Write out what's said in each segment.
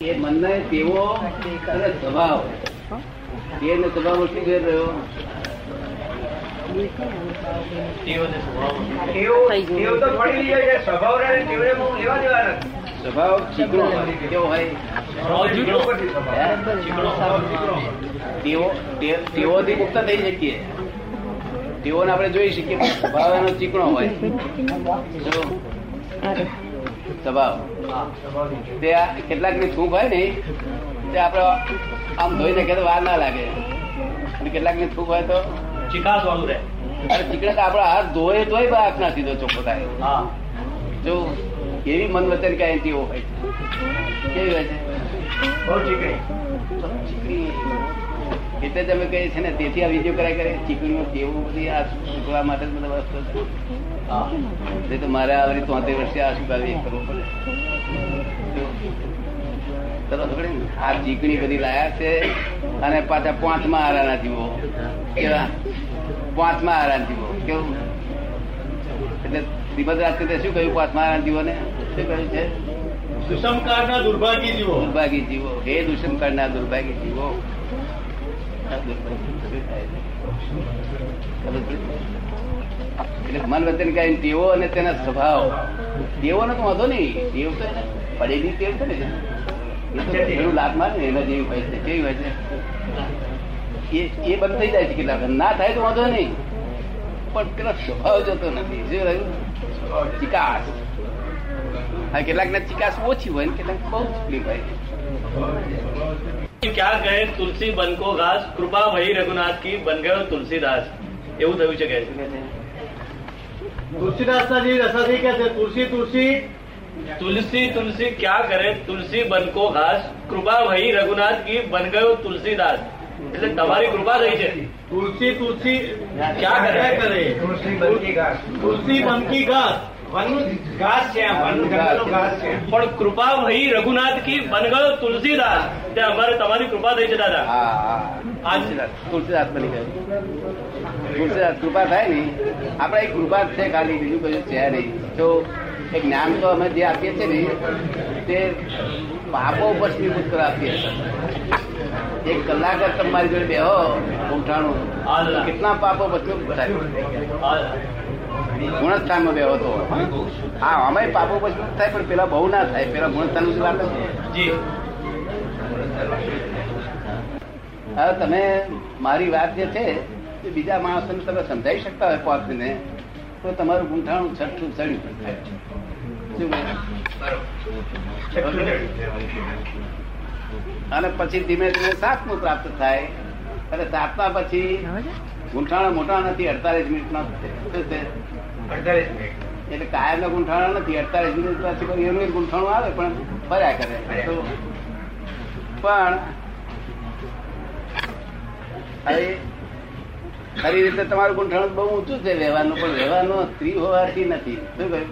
એ મનને તેવો અને સ્વભાવ. તે ને સ્વભાવ શું ફેર રહ્યો? ટેવ તો પડી ગઈ છે. સ્વભાવ ચીકણો કેવો હોય? તેઓથી મુક્ત થઈ શકીએ. તેઓને આપણે જોઈ શકીએ સ્વભાવ એનો ચીકણો હોય. સ્વભાવ તે કેટલાકની થૂંક હોય ને તે આપડે આમ ધોઈ નાખે તો વાર ના લાગે. અને કેટલાકની થૂંક હોય તો ચિકાસ વાળું રહે. અરે ચીકણા તો આપણા હાથ ધોય તોય હાથ ના સીધો ચોખ્ખો થાય. જો એવી મન વચન કાંઈ હોય. કેવી હોય છે? એટલે તમે કહે છીએ ને તેથી આ વીડિયો કરાય કરે. ચીકણીઓ કેવું બધી આ શીખવા માટે જ બધા વસ્તુ નહીં તો મારે આવરી તોતેર વર્ષે આ સુધારી કરવું પડે? આ ચીકણી બધી લાયા છે અને પાછા પાંચમા આરાના જીવો. કેવા? પાંચમા આરાના જીવો. કેવું? એટલે શ્રીમદ રાજચંદ્રે શું કહ્યું પાંચમા જીવો ને શું કહ્યું છે? દુર્ભાગ્ય જીવો. દુર્ભાગી જીવો. હે દુષ્મ ના દુર્ભાગી જીવો. એટલે મન વચન કઈ ટેવો અને તેના સ્વભાવ ટેવો તો વાંધો નહીં ટેવ તો એને પડેલી ટેવ છે ને એનું લાભ મારે ને એના જેવી હોય છે કેવી છે એ બંધ થઈ જાય છે કેટલાક ના થાય તો વાંધો નહીં પણ પેલો સ્વભાવ જતો નથી શું ચિકાસ હા કેટલાક ને ચિકાસ ઓછી હોય ને કેટલાક બહુ તકલીફ હોય ક્યાં કહે તુલસી બનકો ઘાસ કૃપા ભઈ રઘુનાથ કી બન ગયો તુલસીદાસ એવું થયું છે કે તુલસીદાસ ના જે રસાથી કે છે તુલસી તુલસી તુલસી તુલસી ક્યાં કરે તુલસી બનકો ઘાસ કૃપા ભઈ રઘુનાથ કી બન ગયો તુલસીદાસ એટલે તમારી કૃપા રહી છે તુલસી તુલસી ક્યાં કરે તુલસી બનકી ઘાસ તુલસી બનકી ઘાસ પણ કૃપા ભાઈ રઘુનાથ કી બન તુલસીદાસ. તે અમારે તમારી કૃપા થઈ છે દાદા. આજ તુલસીદાસ બની ગયો. તુલસીદાસ કૃપા થાય ને આપણે એક કૃપા છે ખાલી બીજું કયું છે નહીં. તો એક જ્ઞાન તો અમે જે આપીએ છીએ ને તે પાપો ભસ્મીભૂત કરવા આપીએ છીએ. એક કલાક જ તમારી જોડે બેહો ઉઠાણું. કેટલા પાપો હા, ગુણસ્થાનમાં બેહો હતો હા અમે પાપો પછી થાય પણ પેલા બહુ ના થાય. પેલા ગુણસ્થાન વાત છે. જી. હવે તમે મારી વાત જે છે તે બીજા માણસોને તમે સમજાવી શકતા હોય પહોંચીને તો તમારું ગુંઠાણું છઠ્ઠું ચડ્યું થાય. અને પછી ધીમે ધીમે સાતમું પ્રાપ્ત થાય. અને તાપતા પછી ગુંઠાણા મોટા નથી અડતાલીસ મિનિટ ના અડતાલીસ મિનિટ. એટલે કાયમ ના ગુંઠાણા નથી અડતાલીસ મિનિટ પછી એનું એક ગુંઠાણું આવે પણ ફર્યા કરે. તો પણ ખરી રીતે તમારું ગુંઠાણું બહુ ઊંચું છે વ્યવહારનું પણ વ્યવહારનું સ્ત્રી હોવાથી નથી. શું કહ્યું?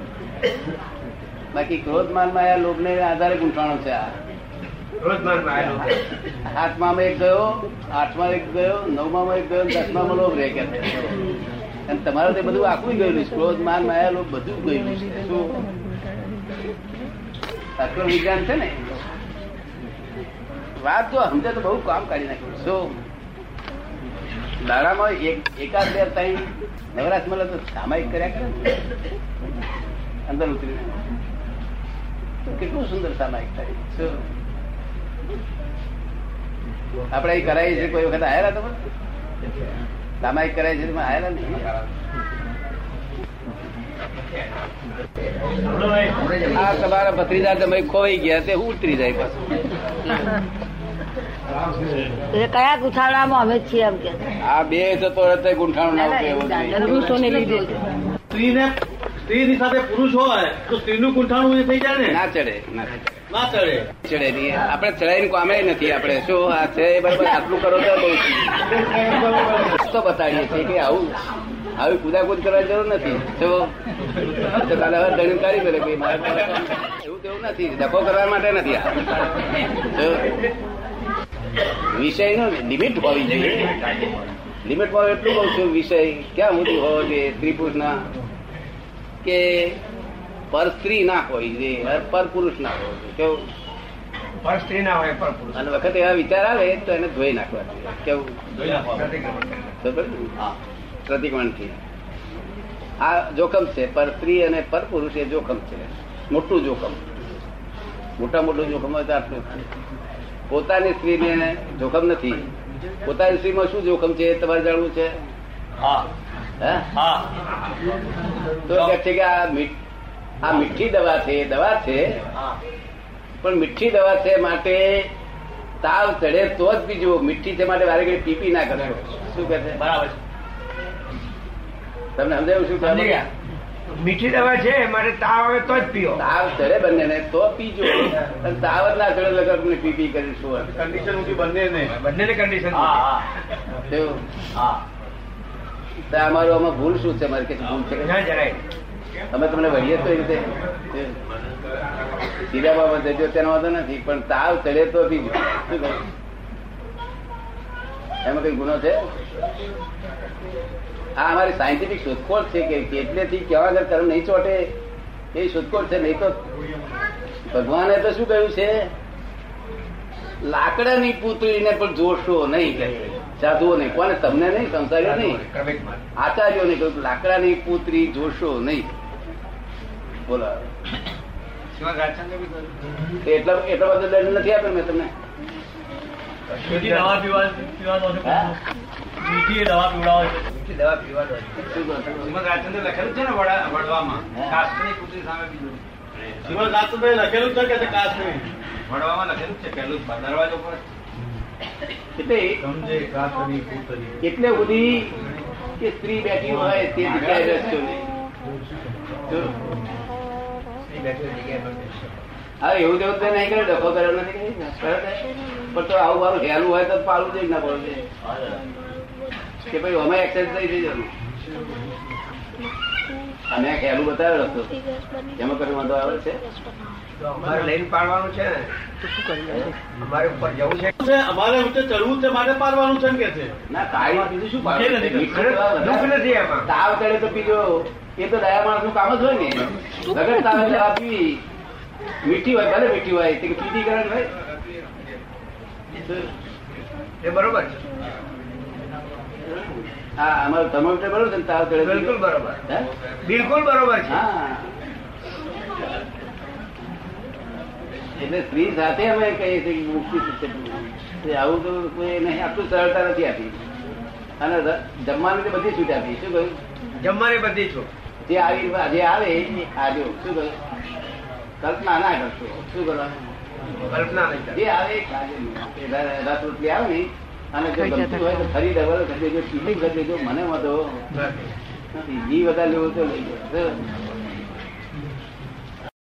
બાકી ક્રોધ માન માયા લોભ ને આધારે ગુંઠાણું છે આ. આઠમામાં એક ગયો, આઠમા એક ગયો, નવમામાં એક ગયો દસમામાં લોભ રહે કે અને તમારું તે બધું આખું ગયેલું છે. ક્રોધ માન, માયા લોભ બધું ગયેલું છે. શું? અક્રમ વિજ્ઞાન છે ને? વાત જો સમજે તો બહુ કામ કાઢી નાખ્યું. શું દાડામાં એક, એકાદ બે, ત્રણ નવરાશ મળે તો સામાયિક કર્યા કરે અંદર ઉતરીને કેટલું સુંદર સામાયિક થાય. શું આપણે અહીં કરાવી છે કોઈ વખત આવેલા તમે? સામાયિક કરાવી છે તમે આવેલા ને? આ તમારા ભત્રીજા તમે ખોવાઈ ગયા તે ઉતરી જાય પાછું. કયા ગુથાળામાં અમે છીએ એમ કે? આ બે જતો રહેતો ગુંઠાણું ના લીધે સ્ત્રીને સાથે પુરુષ હોય તો સ્ત્રીનું કુંઠાણું એ થઈ જાય ને? ના ચડે ના ચડે. ના ચડે. નહીં. આપણે ચડાઈને કામે નથી આપણે. શું આ છે? બરાબર આટલું કરો તો બહુ તો બતાડીએ છીએ કે આવું આવી કુદાકુદ કરવાની જરૂર નથી. તો કાલે હવે દળીને કાઢી મેલે ભાઈ મારે એવું તેવું નથી. ડખો કરવા માટે નથી આ. વિષય વિષયનો લિમિટ હોવી જોઈએ. લિમિટ હોય એટલું કહું છું વિષય. ક્યાં સુધી હોવો જોઈએ? ત્રિપુર પુરુષના કે પર સ્ત્રી ના હોય જોઈએ પર પુરુષ ના હોય કેવું? પર સ્ત્રી ના હોય પર પુરુષ. અને વખત એવા વિચાર આવે તો એને ધોઈ નાખવા જોઈએ. કેવું ખબર ને? પ્રતિક્રમણથી. આ જોખમ છે પર સ્ત્રી અને પર પુરુષ એ જોખમ છે. મોટું જોખમ. મોટા મોટું જોખમ હોય તો આટલું. પોતાની સ્ત્રીને જોખમ નથી. પોતાની સ્ત્રીમાં શું જોખમ છે એ તમારે જાણવું છે? હા. તો કે છે કે આ મીઠી દવા છે દવા છે? પણ મીઠી દવા છે માટે તાવ ચડે તો જ પીજો મીઠી છે માટે વારે ઘડી પીપી ના કરે શું કે છે? બરાબર તમને સમજાયું શું સમજી મીઠી દવા છે માટે તાવ આવે તો જ પીઓ. તાવ ચડે બંને ને તો પીજો. તાવ જ ના ચડે લગર તમને પીપી કરીશું કન્ડિશન ઊંચી બંને ને બંનેને. કન્ડિશન હા હા. હા. તો અમારું આમાં ભૂલ શું છે? મારી કે ભૂલ છે અમે તમને વહીએ તો એ રીતે. સીધા બાબત જજો તેનો વાંધો નથી પણ તાવ ચડે તો બી. એમાં કઈ ગુનો છે? આ અમારી સાયન્ટિફિક શોધખોળ છે કે કેટલેથી કેવા આગળ કર્મ નહીં ચોટે એ શોધખોળ છે નહીં તો ભગવાને તો શું કહ્યું છે? લાકડાની પુત્રીને પણ જોશો નહીં કે સાધુઓ નહીં કોને તમને નહીં સંસારીઓ નહીં. આચાર્યો નહીં કહ્યું લાકડાની પુત્રી જોશો નહીં. બોલો. એટલો એટલો બધો દંડ નથી આપ્યો મેં તમને? દવા પીવા પીવાનો લખેલું છે કે દરવાજો પર. એટલે એટલે બધી કે સ્ત્રી બેઠી હોય તે જગ્યાએ રસ્તો નહીં. જો, સ્ત્રી બેઠી જગ્યાએ પર બેસશે. હા એવું તેવું તો નહીં કરે ડખો કર્યો નથી. પણ તો આવું આવું હેલું હોય તો પાડવું જ ના પડે કે ભાઈ અમે એક્સરસાઇઝ થઈ જવાનું અમે હેલું બતાવેલો હતો. એમાં કશું વાંધો આવે છે? અમારે લઈને પાડવાનું છે ને? અમારે ઉપર જવું છે. અમારે ઊંચે ચડવું છે મારે પાડવાનું છે કે છે? ના કાળી બીજું શું પાડવું? નથી. કરતું. મીઠું દવા દુઃખ નથી એમાં. તાવ ચડે તો પીજો. એ તો દયા માણસનું કામ જ હોય ને. લગન તાવ એટલે આપી મીઠી હોય ભલે મીઠી હોય તે પીધી કરે ને ભાઈ એ બરોબર છે. હા અમારું થર્મોમીટર બરોબર તાવ ચડે બિલકુલ બરોબર. બિલકુલ બરોબર છે. એટલે સ્ત્રી સાથે અમે કહીએ છીએ કે મુક્તિ છે. આવું તો કોઈ નહીં આટલું સરળતા નથી આપી. અને જમવાની તો બધી છૂટ આપી. શું કહ્યું? જમવાની બધી છો જે આવી જે આવે એ આજો શું કહ્યું? કલ્પના ના કરશો શું કરવાનું? કલ્પના જે આવે. રસ રોટલી આવે ને અને જો ગમતું હોય તો ફરી ડબલ કરી દેજો ટીફિન કરી દેજો મને મતો ઘી વધારે લેવું તો લઈ જાઓ